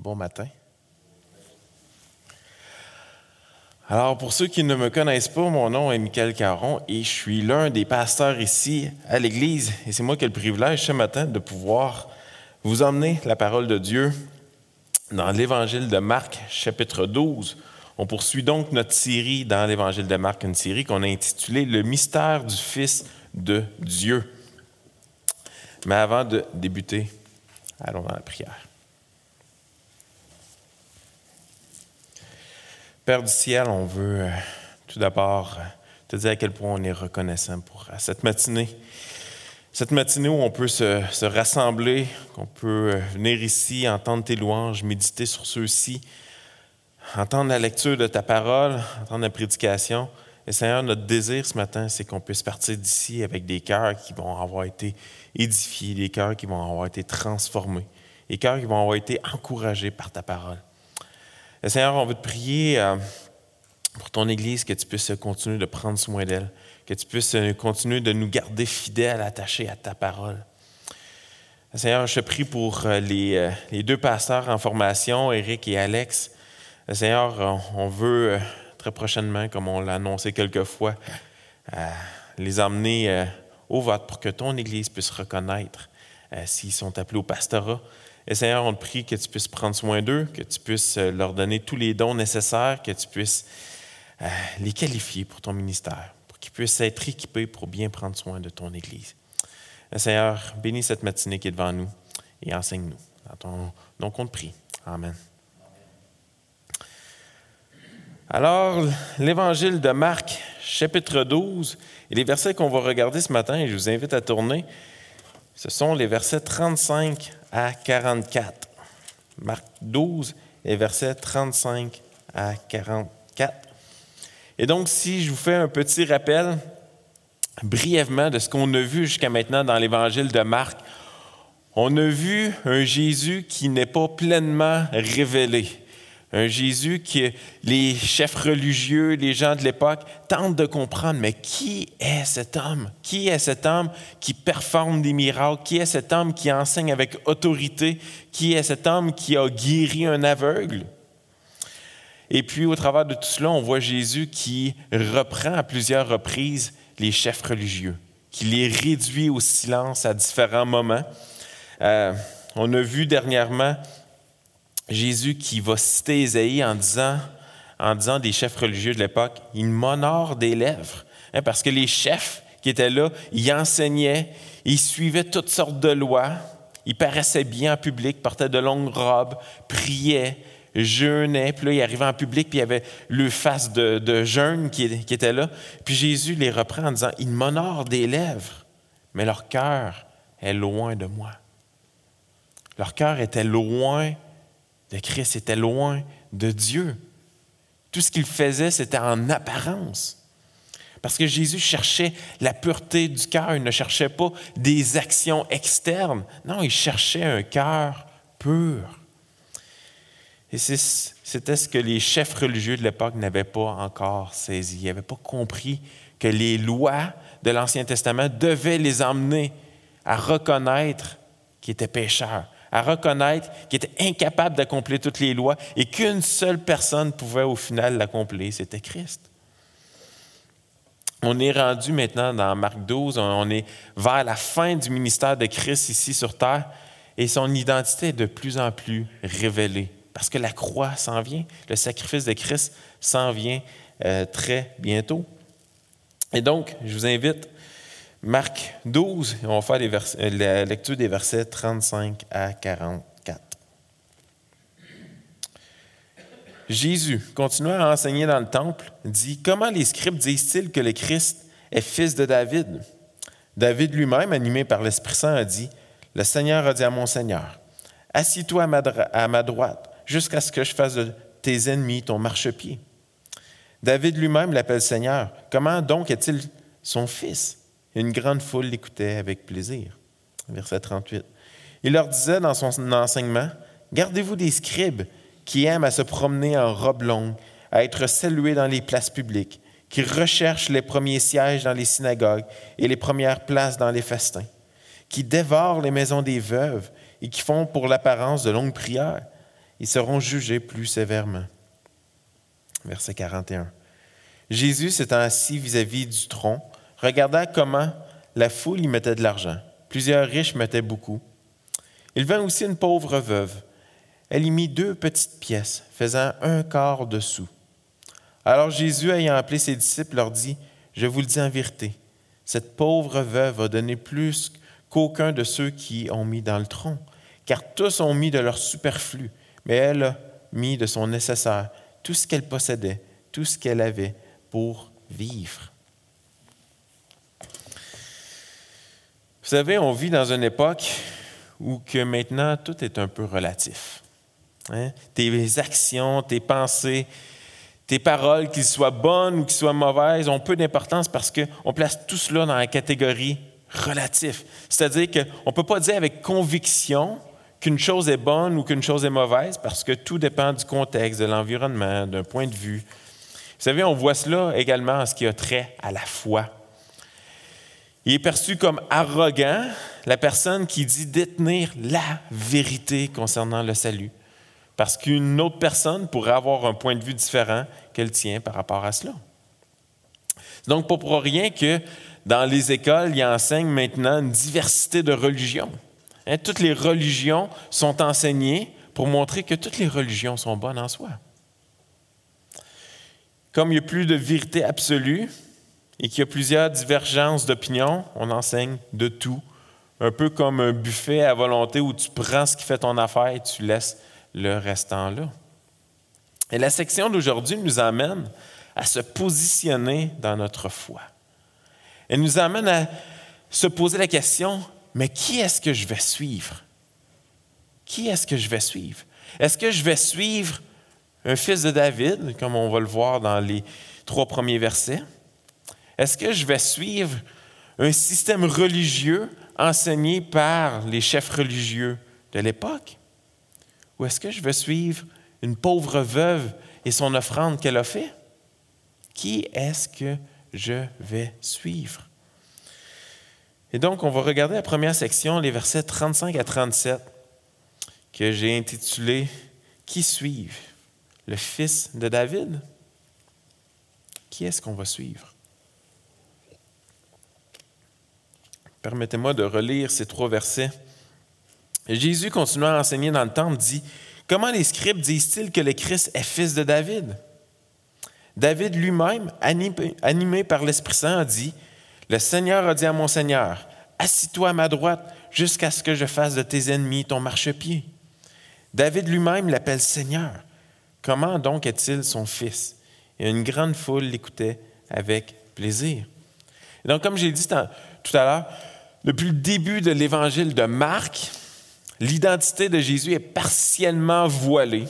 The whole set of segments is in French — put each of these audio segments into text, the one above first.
Bon matin. Alors, pour ceux qui ne me connaissent pas, mon nom est Michael Caron et je suis l'un des pasteurs ici à l'Église. Et c'est moi qui ai le privilège ce matin de pouvoir vous emmener la parole de Dieu dans l'Évangile de Marc, chapitre 12. On poursuit donc notre série dans l'Évangile de Marc, une série qu'on a intitulée Le mystère du Fils de Dieu. Mais avant de débuter, allons dans la prière. Père du ciel, on veut euh, tout d'abord euh, te dire à quel point on est reconnaissant pour euh, cette matinée. Cette matinée où on peut se, se rassembler, qu'on peut venir ici, entendre tes louanges, méditer sur ceux-ci, entendre la lecture de ta parole, entendre la prédication. Et Seigneur, notre désir ce matin, c'est qu'on puisse partir d'ici avec des cœurs qui vont avoir été édifiés, des cœurs qui vont avoir été transformés, des cœurs qui vont avoir été encouragés par ta parole. Seigneur, on veut te prier euh, pour ton Église, que tu puisses continuer de prendre soin d'elle, que tu puisses euh, continuer de nous garder fidèles, attachés à ta parole. Seigneur, je prie pour euh, les, deux pasteurs en formation, Eric et Alex. Seigneur, on veut très prochainement, comme on l'a annoncé quelquefois, les emmener au vote pour que ton Église puisse reconnaître s'ils sont appelés au pastorat. Et Seigneur, on te prie que tu puisses prendre soin d'eux, que tu puisses euh, leur donner tous les dons nécessaires, que tu puisses euh, les qualifier pour ton ministère, pour qu'ils puissent être équipés pour bien prendre soin de ton Église. Et Seigneur, bénis cette matinée qui est devant nous et enseigne-nous. Dans ton nom qu'on te prie. Amen. Alors, l'évangile de Marc, chapitre 12, et les versets qu'on va regarder ce matin, et je vous invite à tourner, ce sont les versets 35 à 44. Marc 12 et versets 35 à 44. Et donc, si je vous fais un petit rappel brièvement de ce qu'on a vu jusqu'à maintenant dans l'évangile de Marc, on a vu un Jésus qui n'est pas pleinement révélé. Un Jésus que les chefs religieux, les gens de l'époque tentent de comprendre, mais qui est cet homme? Qui est cet homme qui performe des miracles? Qui est cet homme qui enseigne avec autorité? Qui est cet homme qui a guéri un aveugle? Et puis, au travers de tout cela, on voit Jésus qui reprend à plusieurs reprises les chefs religieux, qui les réduit au silence à différents moments. Euh, on a vu dernièrement Jésus qui va citer Ésaïe en disant, en des chefs religieux de l'époque, il m'honore des lèvres. Hein, parce que les chefs qui étaient là, ils enseignaient, ils suivaient toutes sortes de lois, ils paraissaient bien en public, portaient de longues robes, priaient, jeûnaient. Puis là, ils arrivaient en public, puis il y avait le face de, jeûne qui, était là. Puis Jésus les reprend en disant, ils m'honorent des lèvres, mais leur cœur est loin de moi. Leur cœur était loin de Christ était loin de Dieu. Tout ce qu'il faisait, c'était en apparence. Parce que Jésus cherchait la pureté du cœur, il ne cherchait pas des actions externes. Non, il cherchait un cœur pur. Et c'était ce que les chefs religieux de l'époque n'avaient pas encore saisi. Ils n'avaient pas compris que les lois de l'Ancien Testament devaient les emmener à reconnaître qu'ils étaient pécheurs, à reconnaître qu'il était incapable d'accomplir toutes les lois et qu'une seule personne pouvait au final l'accomplir, c'était Christ. On est rendu maintenant dans Marc 12, on est vers la fin du ministère de Christ ici sur terre et son identité est de plus en plus révélée parce que la croix s'en vient, le sacrifice de Christ s'en vient euh, très bientôt. Et donc, je vous invite Marc 12, on va faire euh, la lecture des versets 35 à 44. Jésus, continuant à enseigner dans le temple, dit Comment les scribes disent-ils que le Christ est fils de David David lui-même, animé par l'Esprit Saint, a dit Le Seigneur a dit à mon Seigneur Assis-toi à ma droite, jusqu'à ce que je fasse de tes ennemis ton marchepied. David lui-même l'appelle Seigneur. Comment donc est-il son fils une grande foule l'écoutait avec plaisir. Verset 38. Il leur disait dans son enseignement, Gardez-vous des scribes qui aiment à se promener en robe longue, à être salués dans les places publiques, qui recherchent les premiers sièges dans les synagogues et les premières places dans les festins, qui dévorent les maisons des veuves et qui font pour l'apparence de longues prières. ils seront jugés plus sévèrement. Verset 41. Jésus s'étant assis vis-à-vis du tronc, regarda comment la foule y mettait de l'argent. Plusieurs riches mettaient beaucoup. Il vint aussi une pauvre veuve. Elle y mit deux petites pièces, faisant un quart de sou. Alors Jésus, ayant appelé ses disciples, leur dit, Je vous le dis en vérité, cette pauvre veuve a donné plus qu'aucun de ceux qui ont mis dans le tronc, car tous ont mis de leur superflu, mais elle a mis de son nécessaire, tout ce qu'elle possédait, tout ce qu'elle avait pour vivre. Savez, on vit dans une époque où que maintenant tout est un peu relatif. Hein? Tes actions, tes pensées, tes paroles, qu'ils soient bonnes ou qu'ils soient mauvaises, ont peu d'importance parce qu'on place tout cela dans la catégorie relatif. C'est-à-dire qu'on ne peut pas dire avec conviction qu'une chose est bonne ou qu'une chose est mauvaise parce que tout dépend du contexte, de l'environnement, d'un point de vue. Vous savez, on voit cela également en ce qui a trait à la foi. Il est perçu comme arrogant la personne qui dit détenir la vérité concernant le salut, parce qu'une autre personne pourrait avoir un point de vue différent qu'elle tient par rapport à cela. Donc, pas pour rien que dans les écoles, il enseigne maintenant une diversité de religions. Hein, toutes les religions sont enseignées pour montrer que toutes les religions sont bonnes en soi. Comme il n'y a plus de vérité absolue et qu'il y a plusieurs divergences d'opinion, on enseigne de tout. Un peu comme un buffet à volonté où tu prends ce qui fait ton affaire et tu laisses le restant là. Et la section d'aujourd'hui nous amène à se positionner dans notre foi. Elle nous amène à se poser la question, mais qui est-ce que je vais suivre? Qui est-ce que je vais suivre? Est-ce que je vais suivre un fils de David, comme on va le voir dans les trois premiers versets? Est-ce que je vais suivre un système religieux enseigné par les chefs religieux de l'époque? Ou est-ce que je vais suivre une pauvre veuve et son offrande qu'elle a fait? Qui est-ce que je vais suivre? Et donc, on va regarder la première section, les versets 35 à 37, que j'ai intitulé Qui suivent Le fils de David? Qui est-ce qu'on va suivre Permettez-moi de relire ces trois versets. Jésus, continuant à enseigner dans le temple, dit Comment les scribes disent-ils que le Christ est fils de David David lui-même, animé, par l'Esprit Saint, a dit Le Seigneur a dit à mon Seigneur Assis-toi à ma droite jusqu'à ce que je fasse de tes ennemis ton marchepied. David lui-même l'appelle Seigneur. Comment donc est-il son fils? Et une grande foule l'écoutait avec plaisir. donc, comme j'ai dit tout à l'heure, depuis le début de l'évangile de Marc, l'identité de Jésus est partiellement voilée.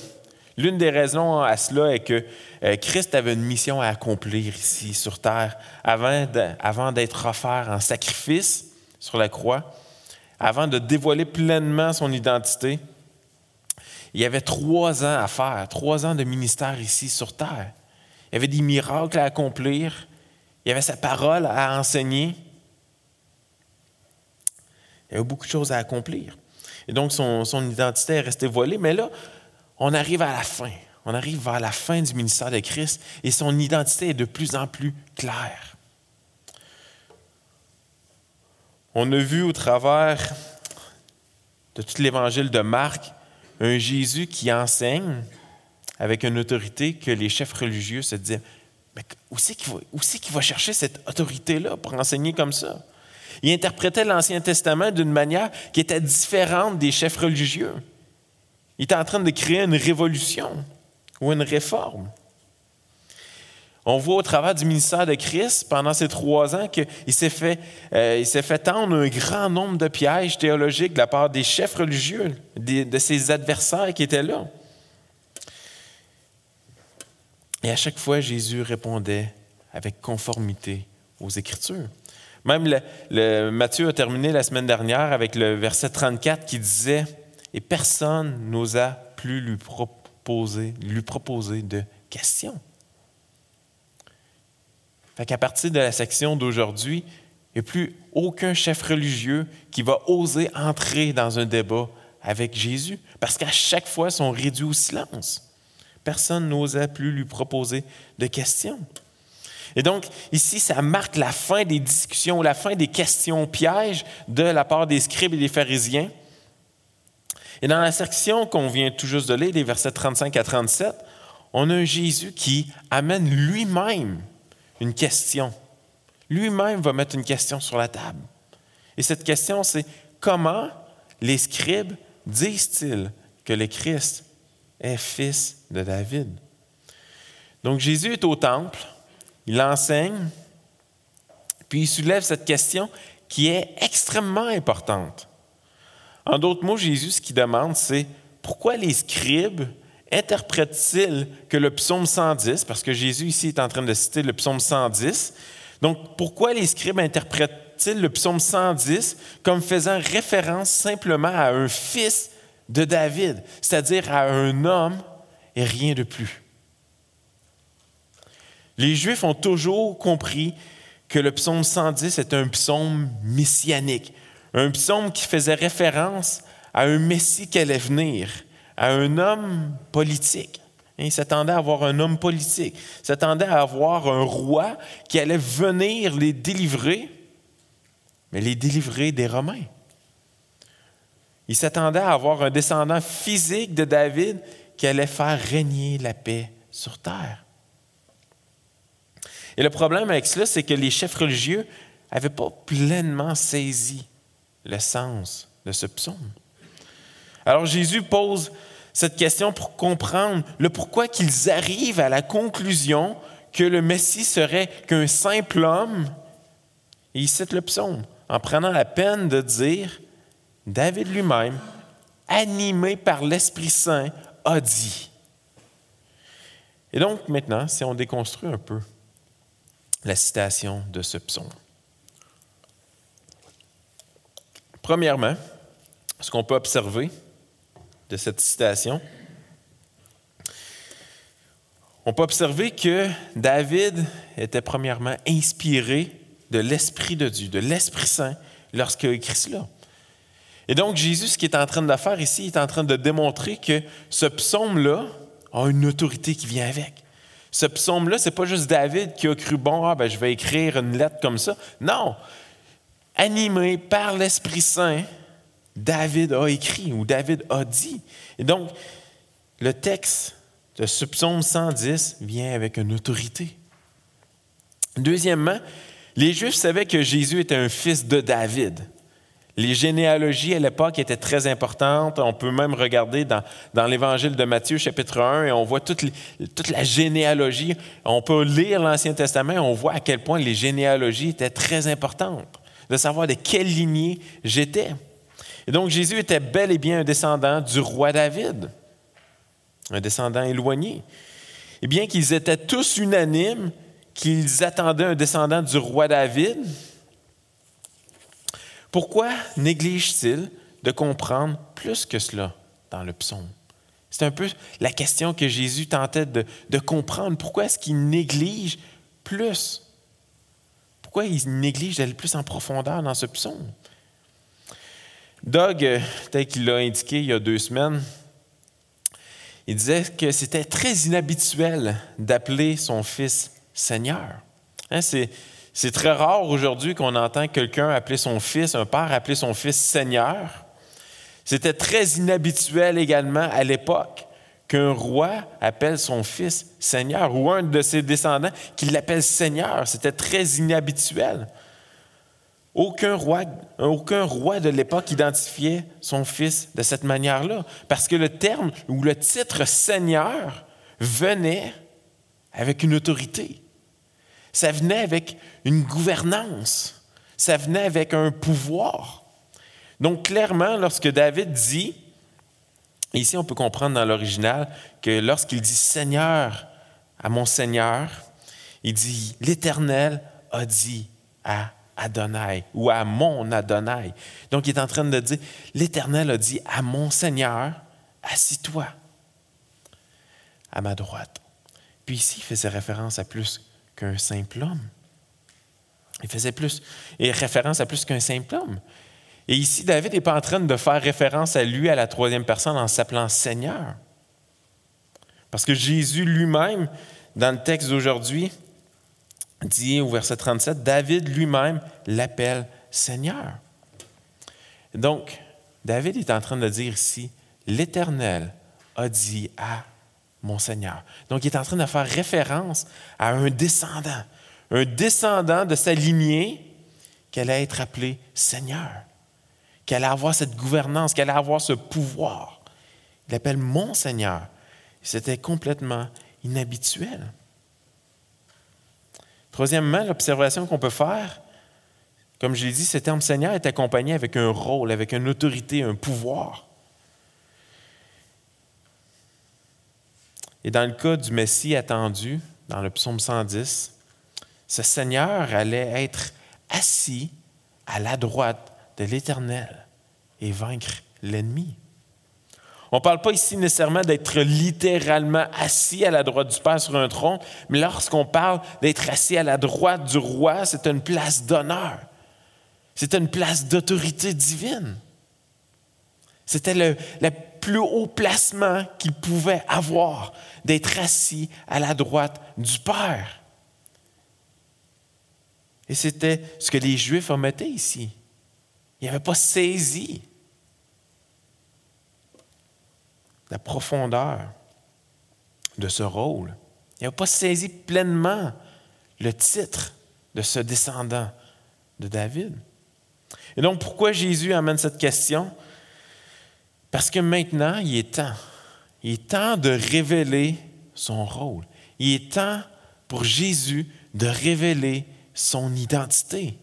L'une des raisons à cela est que euh, Christ avait une mission à accomplir ici sur terre avant d'être offert en sacrifice sur la croix, avant de dévoiler pleinement son identité. Il y avait trois ans à faire, trois ans de ministère ici sur terre. Il y avait des miracles à accomplir. Il y avait sa parole à enseigner. Il y avait beaucoup de choses à accomplir. Et donc, son, identité est restée voilée. Mais là, on arrive à la fin. On arrive vers la fin du ministère de Christ et son identité est de plus en plus claire. On a vu au travers de tout l'évangile de Marc un Jésus qui enseigne avec une autorité que les chefs religieux se disaient Mais où c'est qu'il va, va, chercher cette autorité-là pour enseigner comme ça il interprétait l'Ancien Testament d'une manière qui était différente des chefs religieux. Il était en train de créer une révolution ou une réforme. On voit au travers du ministère de Christ, pendant ces trois ans, qu'il s'est fait, euh, fait tendre un grand nombre de pièges théologiques de la part des chefs religieux, de ses adversaires qui étaient là. Et à chaque fois, Jésus répondait avec conformité aux Écritures. Même Matthieu a terminé la semaine dernière avec le verset 34 qui disait Et personne n'osa plus lui proposer, lui proposer de questions. Fait qu'à partir de la section d'aujourd'hui, il n'y a plus aucun chef religieux qui va oser entrer dans un débat avec Jésus parce qu'à chaque fois, ils sont réduits au silence. Personne n'osait plus lui proposer de questions. Et donc, ici, ça marque la fin des discussions, la fin des questions pièges de la part des scribes et des pharisiens. Et dans la section qu'on vient tout juste de lire, des versets 35 à 37, on a un Jésus qui amène lui-même une question. Lui-même va mettre une question sur la table. Et cette question, c'est comment les scribes disent-ils que le Christ est fils de David? Donc Jésus est au temple, il enseigne, puis il soulève cette question qui est extrêmement importante. En d'autres mots, Jésus, ce qu'il demande, c'est pourquoi les scribes interprètent-ils que le psaume 110, parce que Jésus ici est en train de citer le psaume 110, donc pourquoi les scribes interprètent-ils le psaume 110 comme faisant référence simplement à un fils de David, c'est-à-dire à un homme et rien de plus? Les Juifs ont toujours compris que le psaume 110 est un psaume messianique, un psaume qui faisait référence à un Messie qui allait venir, à un homme politique. Il s'attendait à avoir un homme politique, il s'attendait à avoir un roi qui allait venir les délivrer, mais les délivrer des Romains. Il s'attendait à avoir un descendant physique de David qui allait faire régner la paix sur terre. Et le problème avec cela, c'est que les chefs religieux n'avaient pas pleinement saisi le sens de ce psaume. Alors Jésus pose cette question pour comprendre le pourquoi qu'ils arrivent à la conclusion que le Messie serait qu'un simple homme. Et il cite le psaume en prenant la peine de dire, David lui-même, animé par l'Esprit Saint, a dit. Et donc maintenant, si on déconstruit un peu la citation de ce psaume. Premièrement, ce qu'on peut observer de cette citation, on peut observer que David était premièrement inspiré de l'Esprit de Dieu, de l'Esprit Saint, lorsqu'il a écrit cela. Et donc, Jésus, ce qu'il est en train de faire ici, il est en train de démontrer que ce psaume-là a une autorité qui vient avec. Ce psaume-là, ce n'est pas juste David qui a cru, bon, ah, ben, je vais écrire une lettre comme ça. Non, animé par l'Esprit Saint, David a écrit ou David a dit. Et donc, le texte de ce psaume 110 vient avec une autorité. Deuxièmement, les Juifs savaient que Jésus était un fils de David. Les généalogies à l'époque étaient très importantes. On peut même regarder dans, l'Évangile de Matthieu, chapitre 1, et on voit toute, toute la généalogie. On peut lire l'Ancien Testament et on voit à quel point les généalogies étaient très importantes de savoir de quelle lignée j'étais. Et donc Jésus était bel et bien un descendant du roi David, un descendant éloigné. Et bien qu'ils étaient tous unanimes qu'ils attendaient un descendant du roi David, pourquoi néglige-t-il de comprendre plus que cela dans le psaume? C'est un peu la question que Jésus tentait de, comprendre. Pourquoi est-ce qu'il néglige plus? Pourquoi il néglige d'aller plus en profondeur dans ce psaume? Doug, euh, tel qu'il l'a indiqué il y a deux semaines, il disait que c'était très inhabituel d'appeler son fils Seigneur. Hein, c'est très rare aujourd'hui qu'on entend quelqu'un appeler son fils, un père appeler son fils Seigneur. C'était très inhabituel également à l'époque qu'un roi appelle son fils Seigneur ou un de ses descendants qui l'appelle Seigneur. C'était très inhabituel. Aucun roi, aucun roi de l'époque identifiait son fils de cette manière-là, parce que le terme ou le titre Seigneur venait avec une autorité. Ça venait avec une gouvernance. Ça venait avec un pouvoir. Donc clairement, lorsque David dit ici, on peut comprendre dans l'original que lorsqu'il dit Seigneur à mon Seigneur, il dit L'Éternel a dit à Adonai ou à mon Adonai. Donc, il est en train de dire L'Éternel a dit à mon Seigneur Assis-toi à ma droite. Puis ici, il faisait référence à plus qu'un simple homme. Il faisait plus, et référence à plus qu'un simple homme. Et ici, David n'est pas en train de faire référence à lui à la troisième personne en s'appelant Seigneur. Parce que Jésus lui-même, dans le texte d'aujourd'hui, dit au verset 37, David lui-même l'appelle Seigneur. Donc, David est en train de dire ici, l'Éternel a dit à mon Seigneur. Donc, il est en train de faire référence à un descendant, un descendant de sa lignée qui allait être appelé Seigneur, qui allait avoir cette gouvernance, qui allait avoir ce pouvoir. Il l'appelle mon Seigneur. C'était complètement inhabituel. Troisièmement, l'observation qu'on peut faire, comme je l'ai dit, ce terme Seigneur est accompagné avec un rôle, avec une autorité, un pouvoir. Et dans le cas du Messie attendu, dans le psaume 110, ce Seigneur allait être assis à la droite de l'Éternel et vaincre l'ennemi. On ne parle pas ici nécessairement d'être littéralement assis à la droite du Père sur un tronc, mais lorsqu'on parle d'être assis à la droite du roi, c'est une place d'honneur. C'est une place d'autorité divine. C'était le, plus haut placement qu'il pouvait avoir, d'être assis à la droite du Père. Et c'était ce que les Juifs omettaient ici. Ils n'avaient pas saisi la profondeur de ce rôle. Il n'a pas saisi pleinement le titre de ce descendant de David. Et donc, pourquoi Jésus amène cette question? Parce que maintenant, il est temps. Il est temps de révéler son rôle. Il est temps pour Jésus de révéler son identité.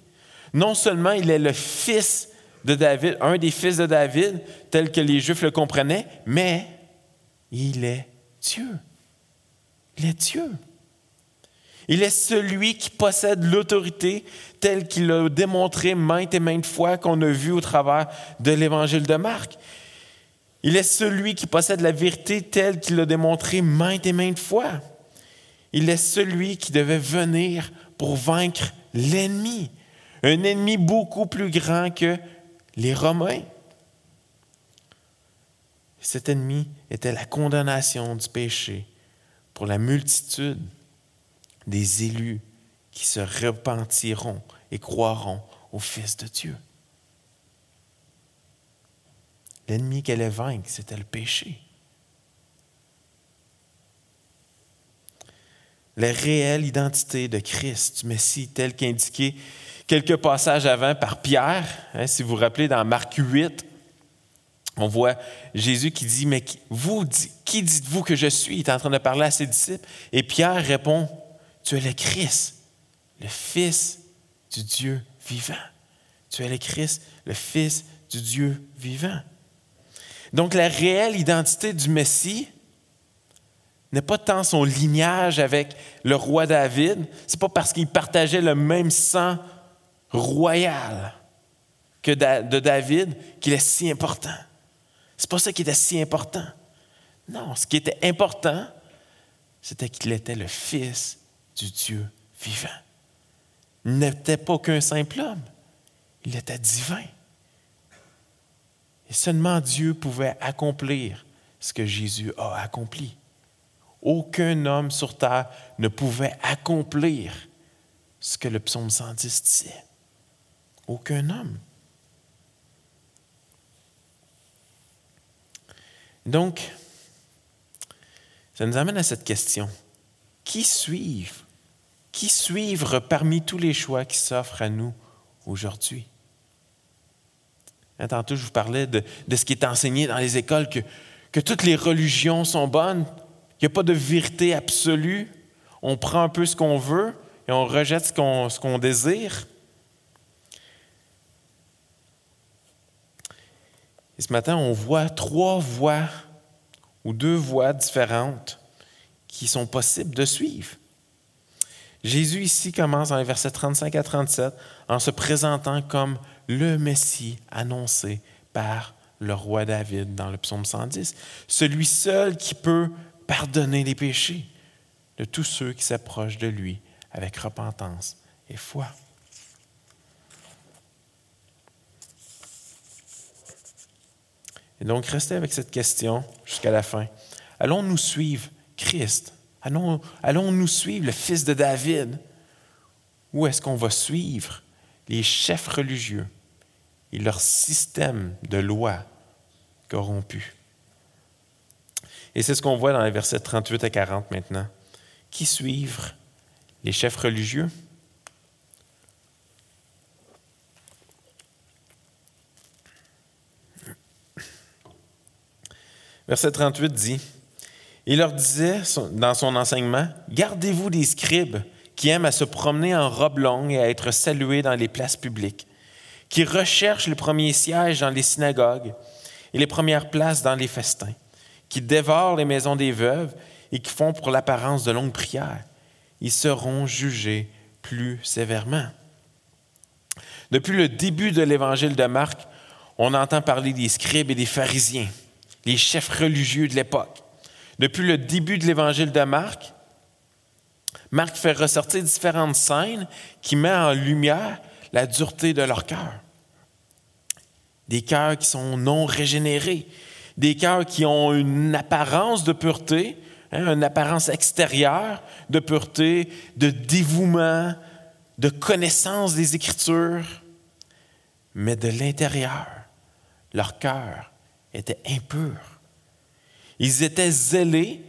Non seulement il est le fils de David, un des fils de David, tel que les Juifs le comprenaient, mais il est Dieu. Il est Dieu. Il est celui qui possède l'autorité telle qu'il l'a démontré maintes et maintes fois qu'on a vu au travers de l'évangile de Marc. Il est celui qui possède la vérité telle qu'il l'a démontré maintes et maintes fois. Il est celui qui devait venir pour vaincre l'ennemi, un ennemi beaucoup plus grand que les Romains. Cet ennemi était la condamnation du péché pour la multitude des élus qui se repentiront et croiront au Fils de Dieu. L'ennemi qu'elle allait vaincre, c'était le péché. La réelle identité de Christ, du Messie, tel qu'indiqué quelques passages avant par Pierre, hein, si vous vous rappelez dans Marc 8, on voit Jésus qui dit, mais vous, qui dites-vous que je suis? Il est en train de parler à ses disciples. Et Pierre répond, tu es le Christ, le Fils du Dieu vivant. Tu es le Christ, le Fils du Dieu vivant. Donc la réelle identité du Messie n'est pas tant son lignage avec le roi David, c'est pas parce qu'il partageait le même sang royal que de David qu'il est si important. C'est pas ça qui était si important. Non, ce qui était important, c'était qu'il était le Fils du Dieu vivant. Il n'était pas qu'un simple homme, il était divin. Et seulement Dieu pouvait accomplir ce que Jésus a accompli. Aucun homme sur terre ne pouvait accomplir ce que le psaume 110 disait. Aucun homme. Donc, ça nous amène à cette question. Qui suivre? Qui suivre parmi tous les choix qui s'offrent à nous aujourd'hui? Hein, tantôt, je vous parlais de, ce qui est enseigné dans les écoles, que, que toutes les religions sont bonnes, qu'il n'y a pas de vérité absolue. On prend un peu ce qu'on veut et on rejette ce qu'on, ce qu'on désire. Et ce matin, on voit trois voies ou deux voies différentes qui sont possibles de suivre. Jésus ici commence dans les versets 35 à 37 en se présentant comme le Messie annoncé par le roi David dans le psaume 110, celui seul qui peut pardonner les péchés de tous ceux qui s'approchent de lui avec repentance et foi. Et donc, restez avec cette question jusqu'à la fin. Allons-nous suivre Christ? Allons, allons-nous suivre le Fils de David? Ou est-ce qu'on va suivre les chefs religieux et leur système de loi corrompu? Et c'est ce qu'on voit dans les versets 38 à 40 maintenant. Qui suivre les chefs religieux? Verset 38 dit, Il leur disait dans son enseignement, Gardez-vous des scribes qui aiment à se promener en robe longue et à être salués dans les places publiques, qui recherchent le premier siège dans les synagogues et les premières places dans les festins, qui dévorent les maisons des veuves et qui font pour l'apparence de longues prières. Ils seront jugés plus sévèrement. Depuis le début de l'évangile de Marc, on entend parler des scribes et des pharisiens les chefs religieux de l'époque. Depuis le début de l'évangile de Marc, Marc fait ressortir différentes scènes qui mettent en lumière la dureté de leur cœur. Des cœurs qui sont non régénérés, des cœurs qui ont une apparence de pureté, hein, une apparence extérieure de pureté, de dévouement, de connaissance des Écritures, mais de l'intérieur, leur cœur étaient impurs. Ils étaient zélés,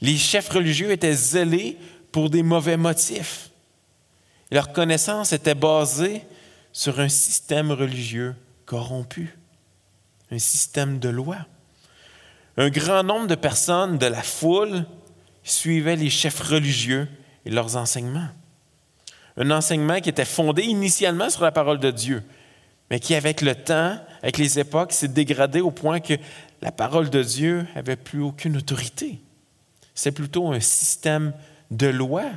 les chefs religieux étaient zélés pour des mauvais motifs. Leur connaissance était basée sur un système religieux corrompu, un système de loi. Un grand nombre de personnes de la foule suivaient les chefs religieux et leurs enseignements. Un enseignement qui était fondé initialement sur la parole de Dieu, mais qui, avec le temps, avec les époques, s'est dégradé au point que la parole de Dieu n'avait plus aucune autorité. C'est plutôt un système de lois,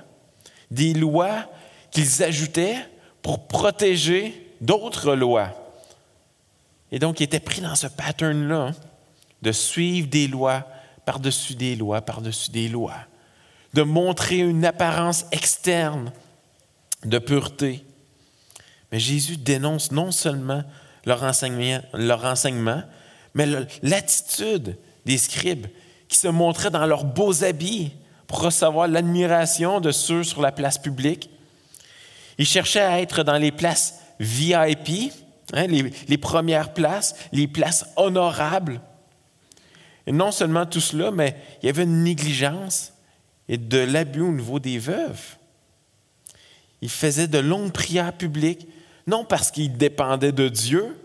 des lois qu'ils ajoutaient pour protéger d'autres lois. Et donc, ils étaient pris dans ce pattern-là de suivre des lois par-dessus des lois, par-dessus des lois, de montrer une apparence externe de pureté, mais Jésus dénonce non seulement leur enseignement, leur enseignement mais l'attitude des scribes qui se montraient dans leurs beaux habits pour recevoir l'admiration de ceux sur la place publique. Ils cherchaient à être dans les places VIP, hein, les, les, premières places, les places honorables. Et non seulement tout cela, mais il y avait une négligence et de l'abus au niveau des veuves. Ils faisaient de longues prières publiques non parce qu'ils dépendaient de Dieu,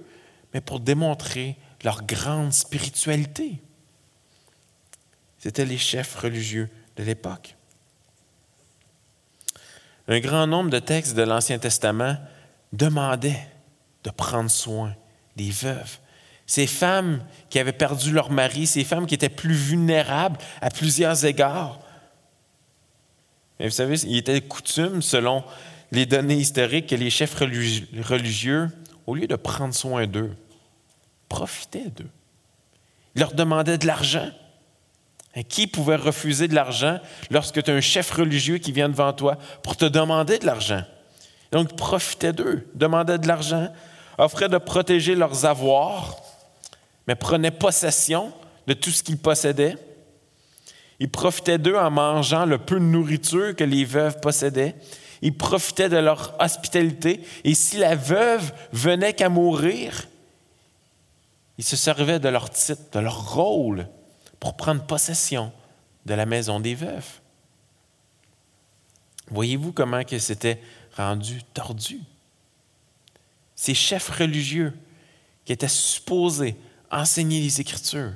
mais pour démontrer leur grande spiritualité. C'étaient les chefs religieux de l'époque. Un grand nombre de textes de l'Ancien Testament demandaient de prendre soin des veuves. Ces femmes qui avaient perdu leur mari, ces femmes qui étaient plus vulnérables à plusieurs égards. Mais vous savez, il était coutume, selon les données historiques que les chefs religieux, au lieu de prendre soin d'eux, profitaient d'eux. Ils leur demandaient de l'argent. Qui pouvait refuser de l'argent lorsque tu as un chef religieux qui vient devant toi pour te demander de l'argent? Donc, profitaient d'eux, demandaient de l'argent, offraient de protéger leurs avoirs, mais prenaient possession de tout ce qu'ils possédaient. Ils profitaient d'eux en mangeant le peu de nourriture que les veuves possédaient ils profitaient de leur hospitalité. Et si la veuve venait qu'à mourir, ils se servaient de leur titre, de leur rôle pour prendre possession de la maison des veuves. Voyez-vous comment que c'était rendu tordu? Ces chefs religieux qui étaient supposés enseigner les Écritures,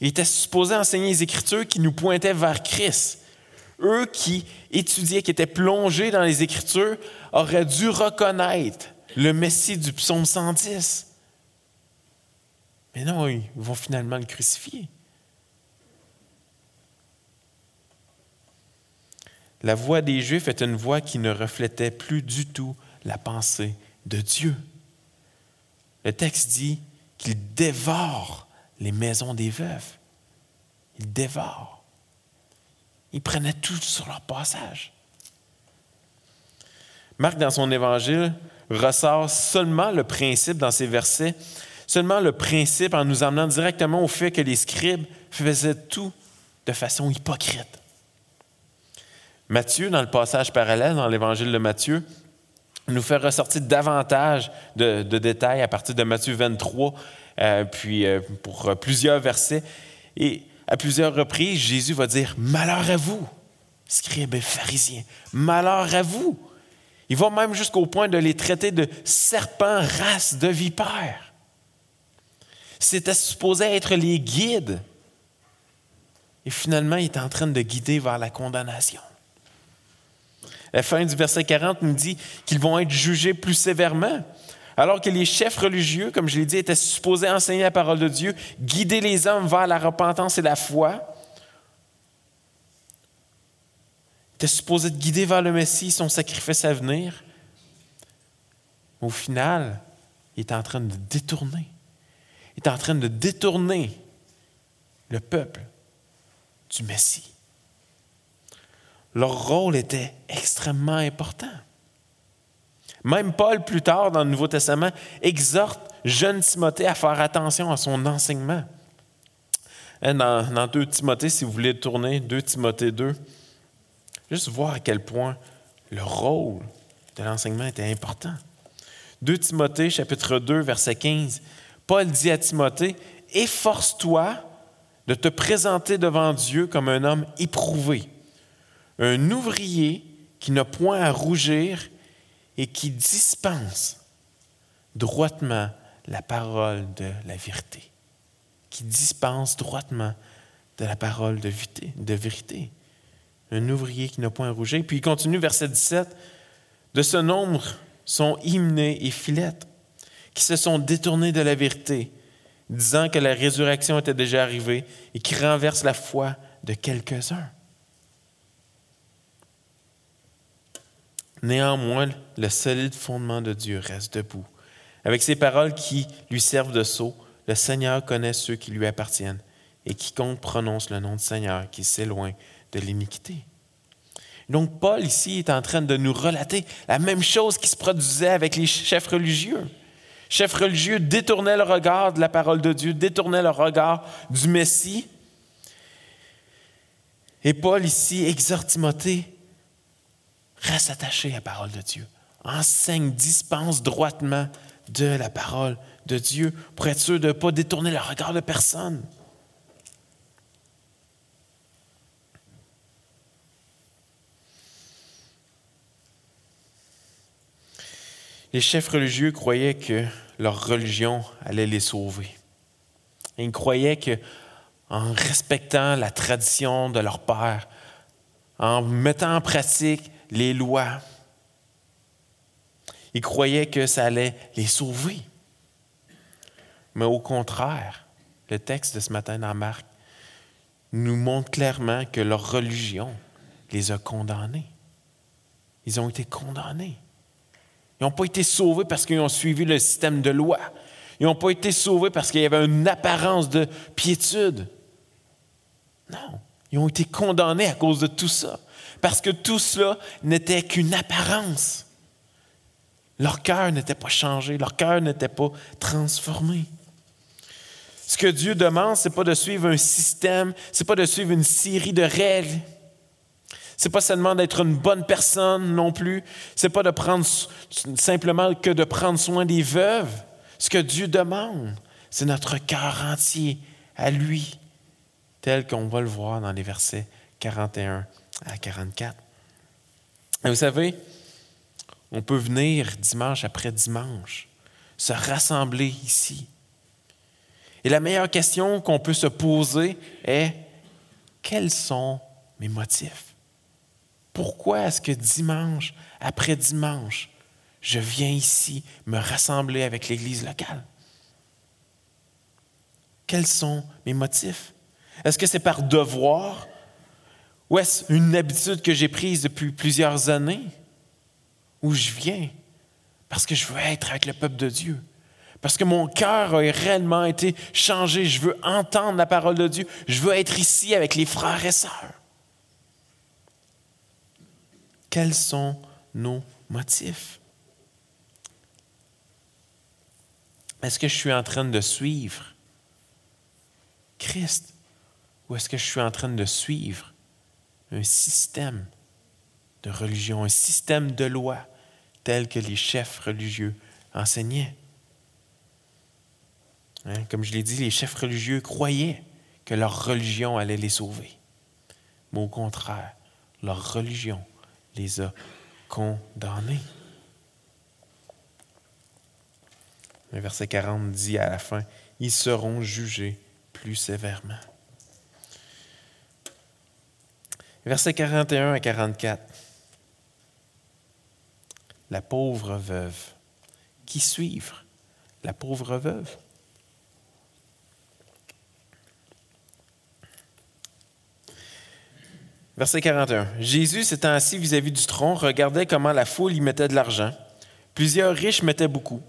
ils étaient supposés enseigner les Écritures qui nous pointaient vers Christ, eux qui étudiaient, qui étaient plongés dans les Écritures, auraient dû reconnaître le Messie du psaume 110. Mais non, ils vont finalement le crucifier. La voix des Juifs est une voix qui ne reflétait plus du tout la pensée de Dieu. Le texte dit qu'il dévore les maisons des veuves. Il dévore. Ils prenaient tout sur leur passage. Marc, dans son évangile, ressort seulement le principe dans ces versets seulement le principe en nous amenant directement au fait que les scribes faisaient tout de façon hypocrite. Matthieu, dans le passage parallèle, dans l'évangile de Matthieu, nous fait ressortir davantage de, détails à partir de Matthieu 23, euh, puis euh, pour plusieurs versets. Et à plusieurs reprises, Jésus va dire Malheur à vous, scribes et pharisiens, malheur à vous. Il va même jusqu'au point de les traiter de serpents, race de vipères. C'était supposé être les guides. Et finalement, il est en train de guider vers la condamnation. La fin du verset 40 nous dit qu'ils vont être jugés plus sévèrement. Alors que les chefs religieux, comme je l'ai dit, étaient supposés enseigner la parole de Dieu, guider les hommes vers la repentance et la foi, étaient supposés de guider vers le Messie, son sacrifice à venir. Au final, il est en train de détourner. Est en train de détourner le peuple du Messie. Leur rôle était extrêmement important. Même Paul, plus tard dans le Nouveau Testament, exhorte jeune Timothée à faire attention à son enseignement. Hein, dans, dans 2 Timothée, si vous voulez tourner, 2 Timothée 2, juste voir à quel point le rôle de l'enseignement était important. 2 Timothée, chapitre 2, verset 15, Paul dit à Timothée, Efforce-toi de te présenter devant Dieu comme un homme éprouvé, un ouvrier qui n'a point à rougir et qui dispense droitement la parole de la vérité. Qui dispense droitement de la parole de vérité. Un ouvrier qui n'a point à rougir. Puis il continue, verset 17. De ce nombre sont hymnés et filettes, qui se sont détournés de la vérité, disant que la résurrection était déjà arrivée et qui renversent la foi de quelques-uns. Néanmoins, le solide fondement de Dieu reste debout. Avec ces paroles qui lui servent de sceau, le Seigneur connaît ceux qui lui appartiennent, et quiconque prononce le nom du Seigneur qui s'éloigne de l'iniquité. Donc Paul ici est en train de nous relater la même chose qui se produisait avec les chefs religieux. Chefs religieux détournaient le regard de la parole de Dieu, détournaient le regard du Messie. Et Paul ici exhorte Timothée Reste attaché à la parole de Dieu. Enseigne, dispense droitement de la parole de Dieu pour être sûr de ne pas détourner le regard de personne. Les chefs religieux croyaient que leur religion allait les sauver. ils croyaient que, en respectant la tradition de leur père, en mettant en pratique les lois. Ils croyaient que ça allait les sauver. Mais au contraire, le texte de ce matin dans Marc nous montre clairement que leur religion les a condamnés. Ils ont été condamnés. Ils n'ont pas été sauvés parce qu'ils ont suivi le système de loi. Ils n'ont pas été sauvés parce qu'il y avait une apparence de piétude. Non, ils ont été condamnés à cause de tout ça parce que tout cela n'était qu'une apparence. Leur cœur n'était pas changé, leur cœur n'était pas transformé. Ce que Dieu demande, ce n'est pas de suivre un système, ce n'est pas de suivre une série de règles. Ce n'est pas seulement d'être une bonne personne non plus. Ce n'est pas de prendre simplement que de prendre soin des veuves. Ce que Dieu demande, c'est notre cœur entier à lui, tel qu'on va le voir dans les versets 41 à 44. Et vous savez, on peut venir dimanche après dimanche, se rassembler ici. Et la meilleure question qu'on peut se poser est, quels sont mes motifs? Pourquoi est-ce que dimanche après dimanche, je viens ici me rassembler avec l'Église locale? Quels sont mes motifs? Est-ce que c'est par devoir? Ou est-ce une habitude que j'ai prise depuis plusieurs années? Où je viens? Parce que je veux être avec le peuple de Dieu? Parce que mon cœur a réellement été changé. Je veux entendre la parole de Dieu. Je veux être ici avec les frères et sœurs. Quels sont nos motifs? Est-ce que je suis en train de suivre Christ ou est-ce que je suis en train de suivre un système de religion, un système de loi tel que les chefs religieux enseignaient? Hein, comme je l'ai dit, les chefs religieux croyaient que leur religion allait les sauver. Mais au contraire, leur religion les a condamnés. Le verset 40 dit à la fin, ils seront jugés plus sévèrement. Versets 41 à 44. La pauvre veuve. Qui suivre? La pauvre veuve? Verset 41. Jésus, s'étant assis vis-à-vis du tronc, regardait comment la foule y mettait de l'argent. Plusieurs riches mettaient beaucoup.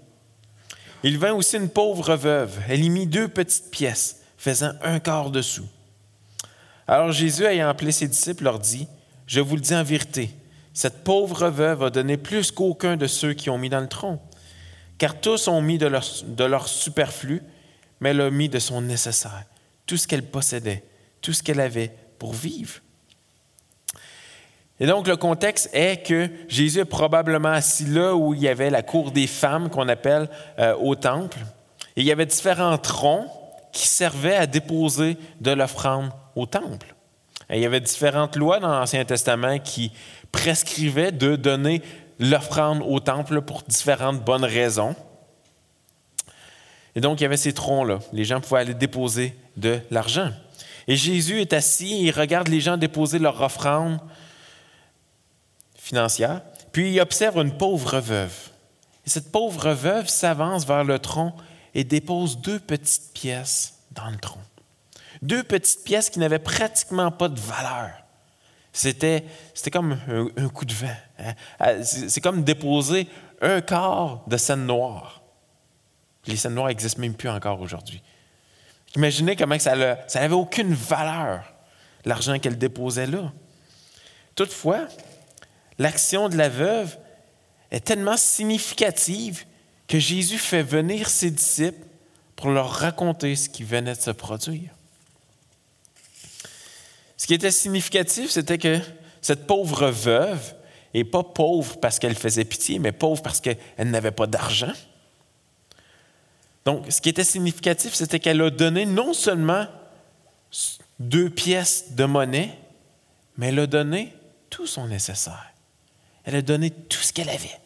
Il vint aussi une pauvre veuve. Elle y mit deux petites pièces, faisant un quart de sou. Alors Jésus, ayant appelé ses disciples, leur dit, Je vous le dis en vérité, cette pauvre veuve a donné plus qu'aucun de ceux qui ont mis dans le tronc, car tous ont mis de leur, de leur superflu, mais elle a mis de son nécessaire, tout ce qu'elle possédait, tout ce qu'elle avait pour vivre. Et donc, le contexte est que Jésus est probablement assis là où il y avait la cour des femmes qu'on appelle euh, au temple. Et il y avait différents troncs qui servaient à déposer de l'offrande au temple. Et il y avait différentes lois dans l'Ancien Testament qui prescrivaient de donner l'offrande au temple pour différentes bonnes raisons. Et donc, il y avait ces troncs-là. Les gens pouvaient aller déposer de l'argent. Et Jésus est assis et il regarde les gens déposer leur offrande financière, puis il observe une pauvre veuve. Et cette pauvre veuve s'avance vers le tronc et dépose deux petites pièces dans le tronc. Deux petites pièces qui n'avaient pratiquement pas de valeur. C'était, comme un, coup de vent. Hein. Ah, c'est comme déposer un quart de scène noire. Les scènes noires n'existent même plus encore aujourd'hui. Imaginez comment ça n'avait aucune valeur, l'argent qu'elle déposait là. Toutefois, l'action de la veuve est tellement significative que Jésus fait venir ses disciples pour leur raconter ce qui venait de se produire. Ce qui était significatif, c'était que cette pauvre veuve, et pas pauvre parce qu'elle faisait pitié, mais pauvre parce qu'elle n'avait pas d'argent. Donc, ce qui était significatif, c'était qu'elle a donné non seulement deux pièces de monnaie, mais elle a donné tout son nécessaire. Elle a donné tout ce qu'elle avait.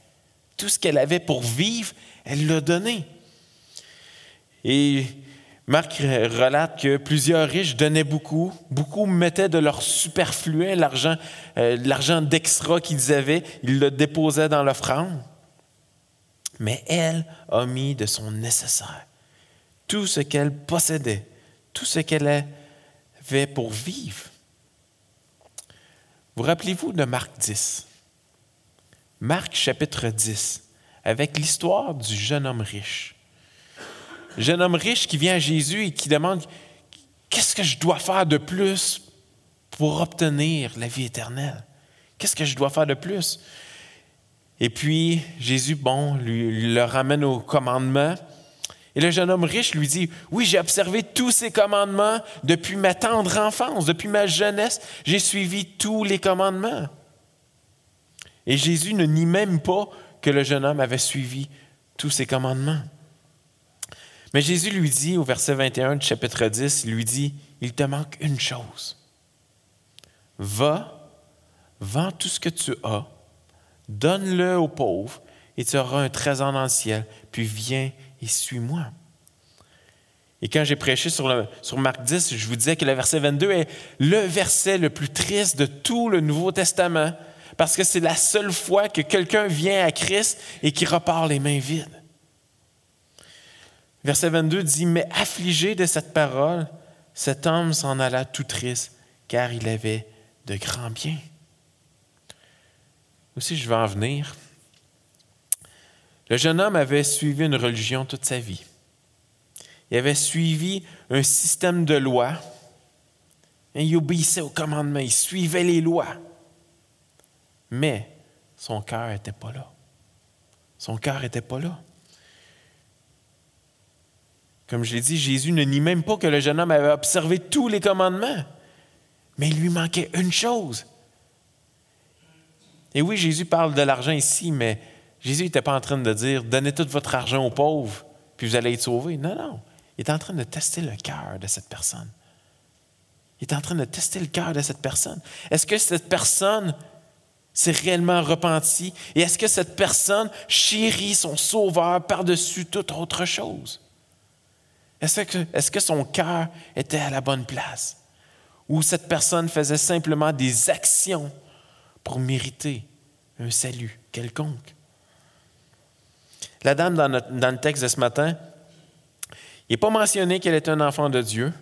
Tout ce qu'elle avait pour vivre, elle l'a donné. Et Marc relate que plusieurs riches donnaient beaucoup, beaucoup mettaient de leur superflu, l'argent, euh, l'argent d'extra qu'ils avaient, ils le déposaient dans l'offrande. Mais elle a mis de son nécessaire, tout ce qu'elle possédait, tout ce qu'elle avait pour vivre. Vous rappelez-vous de Marc 10? Marc chapitre 10, avec l'histoire du jeune homme riche. Jeune homme riche qui vient à Jésus et qui demande Qu'est-ce que je dois faire de plus pour obtenir la vie éternelle? Qu'est-ce que je dois faire de plus? Et puis Jésus, bon, lui, le ramène au commandement. Et le jeune homme riche lui dit, oui, j'ai observé tous ces commandements depuis ma tendre enfance, depuis ma jeunesse, j'ai suivi tous les commandements. Et Jésus ne nie même pas que le jeune homme avait suivi tous ses commandements. Mais Jésus lui dit au verset 21 du chapitre 10, il lui dit, il te manque une chose. Va, vends tout ce que tu as, donne-le aux pauvres, et tu auras un trésor dans le ciel, puis viens et suis-moi. Et quand j'ai prêché sur, le, sur Marc 10, je vous disais que le verset 22 est le verset le plus triste de tout le Nouveau Testament parce que c'est la seule fois que quelqu'un vient à Christ et qui repart les mains vides. Verset 22 dit, mais affligé de cette parole, cet homme s'en alla tout triste, car il avait de grands biens. Aussi, je vais en venir. Le jeune homme avait suivi une religion toute sa vie. Il avait suivi un système de lois. Il obéissait aux commandements, il suivait les lois. Mais son cœur n'était pas là. Son cœur n'était pas là. Comme je l'ai dit, Jésus ne nie même pas que le jeune homme avait observé tous les commandements, mais il lui manquait une chose. Et oui, Jésus parle de l'argent ici, mais Jésus n'était pas en train de dire donnez tout votre argent aux pauvres, puis vous allez être sauvés. Non, non. Il est en train de tester le cœur de cette personne. Il est en train de tester le cœur de cette personne. Est-ce que cette personne s'est réellement repentie? Et est-ce que cette personne chérit son sauveur par-dessus toute autre chose? Est-ce que, son cœur était à la bonne place? Ou cette personne faisait simplement des actions pour mériter un salut quelconque? La dame dans, dans le texte de ce matin, il n'est pas mentionné qu'elle est un enfant de Dieu,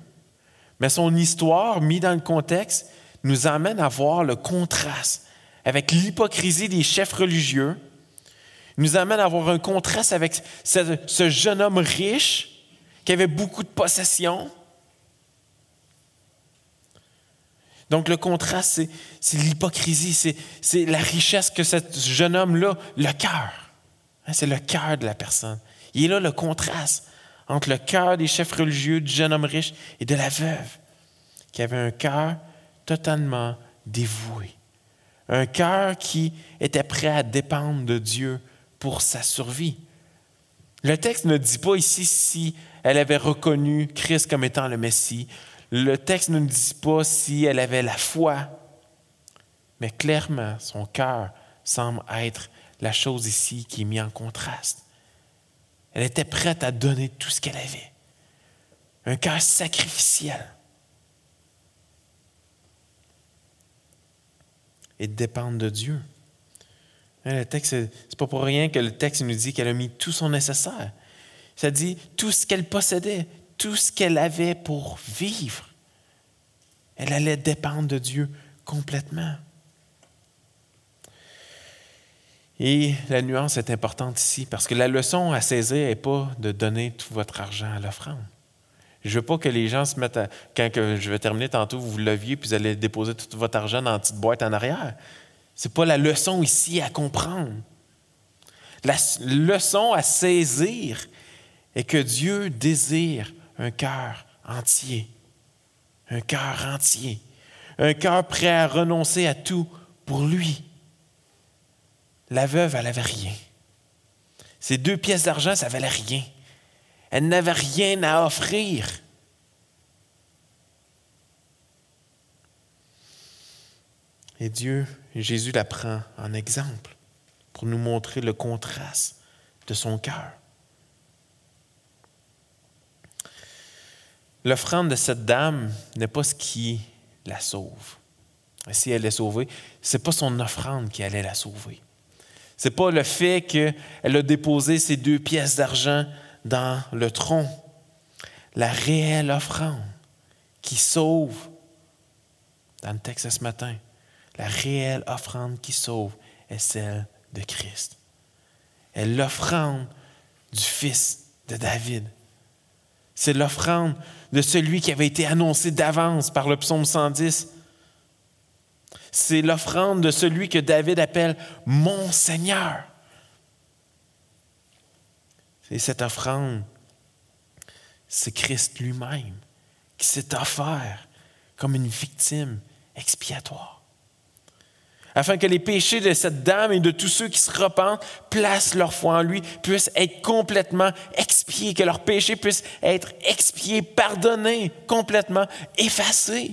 mais son histoire, mise dans le contexte, nous amène à voir le contraste avec l'hypocrisie des chefs religieux, nous amène à voir un contraste avec ce, ce jeune homme riche qui avait beaucoup de possessions. Donc le contraste, c'est l'hypocrisie, c'est la richesse que ce jeune homme-là, le cœur. Hein, c'est le cœur de la personne. Il est là le contraste entre le cœur des chefs religieux, du jeune homme riche et de la veuve, qui avait un cœur totalement dévoué. Un cœur qui était prêt à dépendre de Dieu pour sa survie. Le texte ne dit pas ici si elle avait reconnu Christ comme étant le Messie. Le texte ne dit pas si elle avait la foi. Mais clairement, son cœur semble être la chose ici qui est mise en contraste. Elle était prête à donner tout ce qu'elle avait. Un cœur sacrificiel. Et dépendre de Dieu. Hein, le texte, c'est pas pour rien que le texte nous dit qu'elle a mis tout son nécessaire. Ça dit tout ce qu'elle possédait, tout ce qu'elle avait pour vivre. Elle allait dépendre de Dieu complètement. Et la nuance est importante ici, parce que la leçon à saisir n'est pas de donner tout votre argent à l'offrande. Je veux pas que les gens se mettent à. Quand je vais terminer tantôt, vous vous leviez puis vous allez déposer tout votre argent dans une petite boîte en arrière. Ce n'est pas la leçon ici à comprendre. La leçon à saisir est que Dieu désire un cœur entier. Un cœur entier. Un cœur prêt à renoncer à tout pour lui. La veuve, elle n'avait rien. Ces deux pièces d'argent, ça valait rien. Elle n'avait rien à offrir. Et Dieu, Jésus la prend en exemple pour nous montrer le contraste de son cœur. L'offrande de cette dame n'est pas ce qui la sauve. Si elle est sauvée, ce n'est pas son offrande qui allait la sauver. Ce n'est pas le fait qu'elle a déposé ces deux pièces d'argent dans le tronc. La réelle offrande qui sauve, dans le texte de ce matin, la réelle offrande qui sauve est celle de Christ. est l'offrande du Fils de David. C'est l'offrande de celui qui avait été annoncé d'avance par le psaume 110 c'est l'offrande de celui que David appelle mon Seigneur. Et cette offrande, c'est Christ lui-même qui s'est offert comme une victime expiatoire. Afin que les péchés de cette dame et de tous ceux qui se repentent, placent leur foi en lui, puissent être complètement expiés, que leurs péchés puissent être expiés, pardonnés, complètement effacés.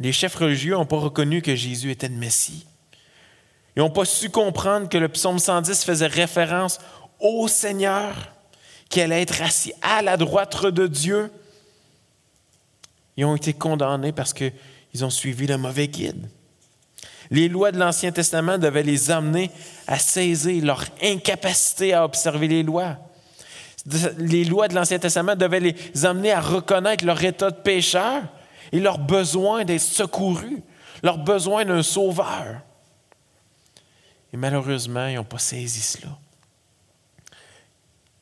Les chefs religieux n'ont pas reconnu que Jésus était le Messie. Ils n'ont pas su comprendre que le psaume 110 faisait référence au Seigneur, qui allait être assis à la droite de Dieu. Ils ont été condamnés parce qu'ils ont suivi le mauvais guide. Les lois de l'Ancien Testament devaient les amener à saisir leur incapacité à observer les lois. Les lois de l'Ancien Testament devaient les amener à reconnaître leur état de pécheur et leur besoin d'être secourus, leur besoin d'un sauveur. Et malheureusement, ils n'ont pas saisi cela.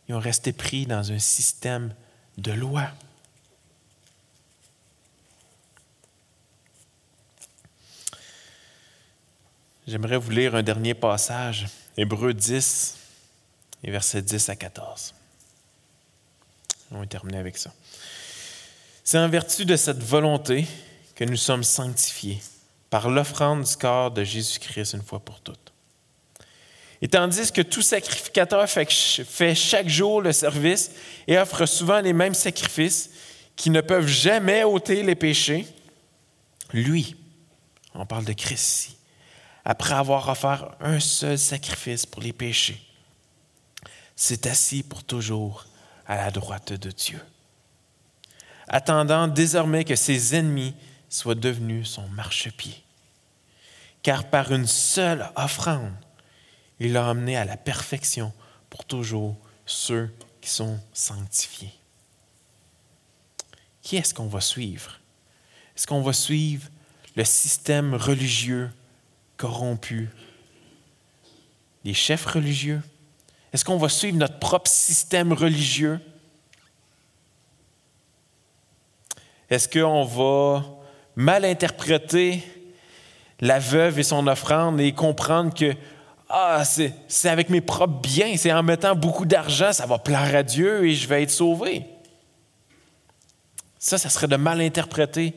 Ils ont resté pris dans un système de loi. j'aimerais vous lire un dernier passage, Hébreu 10, et versets 10 à 14. On va terminer avec ça. C'est en vertu de cette volonté que nous sommes sanctifiés par l'offrande du corps de Jésus-Christ une fois pour toutes. Et tandis que tout sacrificateur fait chaque jour le service et offre souvent les mêmes sacrifices qui ne peuvent jamais ôter les péchés, lui, on parle de Christ ici, après avoir offert un seul sacrifice pour les péchés, s'est assis pour toujours à la droite de Dieu, attendant désormais que ses ennemis soient devenus son marchepied. Car par une seule offrande, il l'a amené à la perfection pour toujours ceux qui sont sanctifiés. Qui est-ce qu'on va suivre? Est-ce qu'on va suivre le système religieux corrompu? Des chefs religieux? Est-ce qu'on va suivre notre propre système religieux? Est-ce qu'on va mal interpréter la veuve et son offrande et comprendre que ah, c'est avec mes propres biens, c'est en mettant beaucoup d'argent, ça va plaire à Dieu et je vais être sauvé? Ça, ça serait de mal interpréter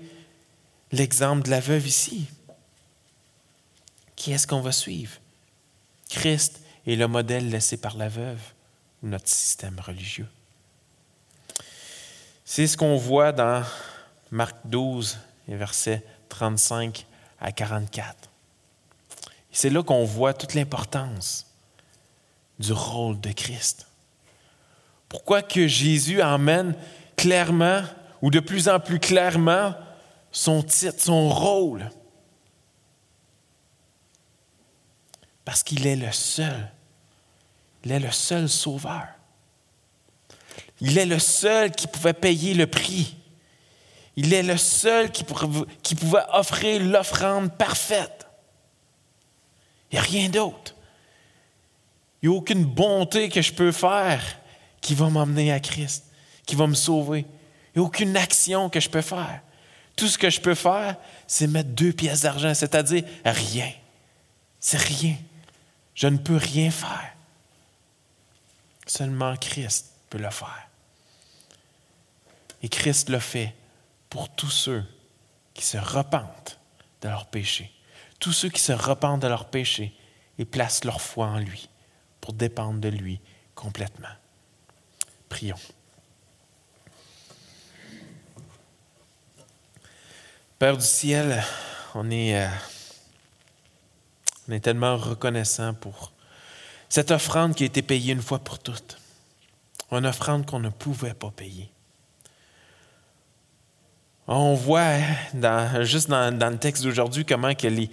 l'exemple de la veuve ici. Qui est-ce qu'on va suivre? Christ est le modèle laissé par la veuve notre système religieux. C'est ce qu'on voit dans Marc 12, versets 35 à 44. C'est là qu'on voit toute l'importance du rôle de Christ. Pourquoi que Jésus emmène clairement ou de plus en plus clairement son titre, son rôle? Parce qu'il est le seul. Il est le seul sauveur. Il est le seul qui pouvait payer le prix. Il est le seul qui, pouvait offrir l'offrande parfaite. Il n'y a rien d'autre. Il n'y a aucune bonté que je peux faire qui va m'emmener à Christ, qui va me sauver. Il n'y a aucune action que je peux faire. Tout ce que je peux faire, c'est mettre deux pièces d'argent, c'est-à-dire rien. C'est rien. Je ne peux rien faire. Seulement Christ peut le faire. Et Christ le fait pour tous ceux qui se repentent de leurs péchés tous ceux qui se repentent de leurs péchés et placent leur foi en lui pour dépendre de lui complètement. Prions. Père du ciel, on est, euh, on est tellement reconnaissant pour cette offrande qui a été payée une fois pour toutes. Une offrande qu'on ne pouvait pas payer. On voit juste dans, le texte d'aujourd'hui comment que les,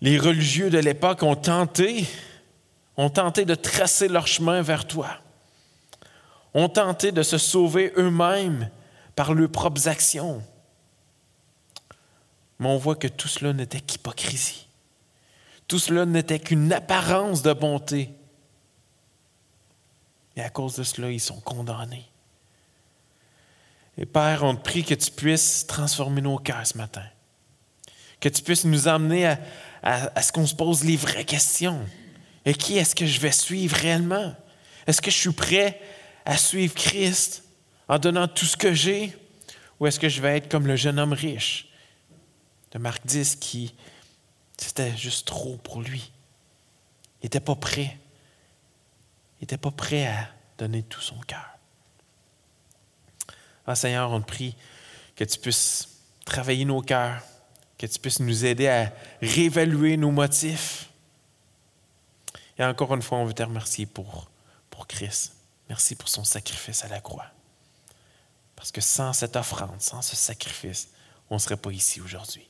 les religieux de l'époque ont tenté, ont tenté de tracer leur chemin vers toi, ont tenté de se sauver eux-mêmes par leurs propres actions. Mais on voit que tout cela n'était qu'hypocrisie. Tout cela n'était qu'une apparence de bonté. Et à cause de cela, ils sont condamnés. Et Père, on te prie que tu puisses transformer nos cœurs ce matin. Que tu puisses nous amener à, ce qu'on se pose les vraies questions. Et qui est-ce que je vais suivre réellement? Est-ce que je suis prêt à suivre Christ en donnant tout ce que j'ai? Ou est-ce que je vais être comme le jeune homme riche de Marc 10 qui, c'était juste trop pour lui? Il n'était pas prêt. Il n'était pas prêt à donner tout son cœur. Ah, Seigneur, on te prie que tu puisses travailler nos cœurs, que tu puisses nous aider à réévaluer nos motifs. Et encore une fois, on veut te remercier pour, pour Christ. Merci pour son sacrifice à la croix. Parce que sans cette offrande, sans ce sacrifice, on ne serait pas ici aujourd'hui.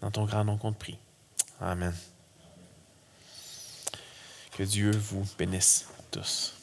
Dans ton grand nom qu'on te prie. Amen. Que Dieu vous bénisse tous.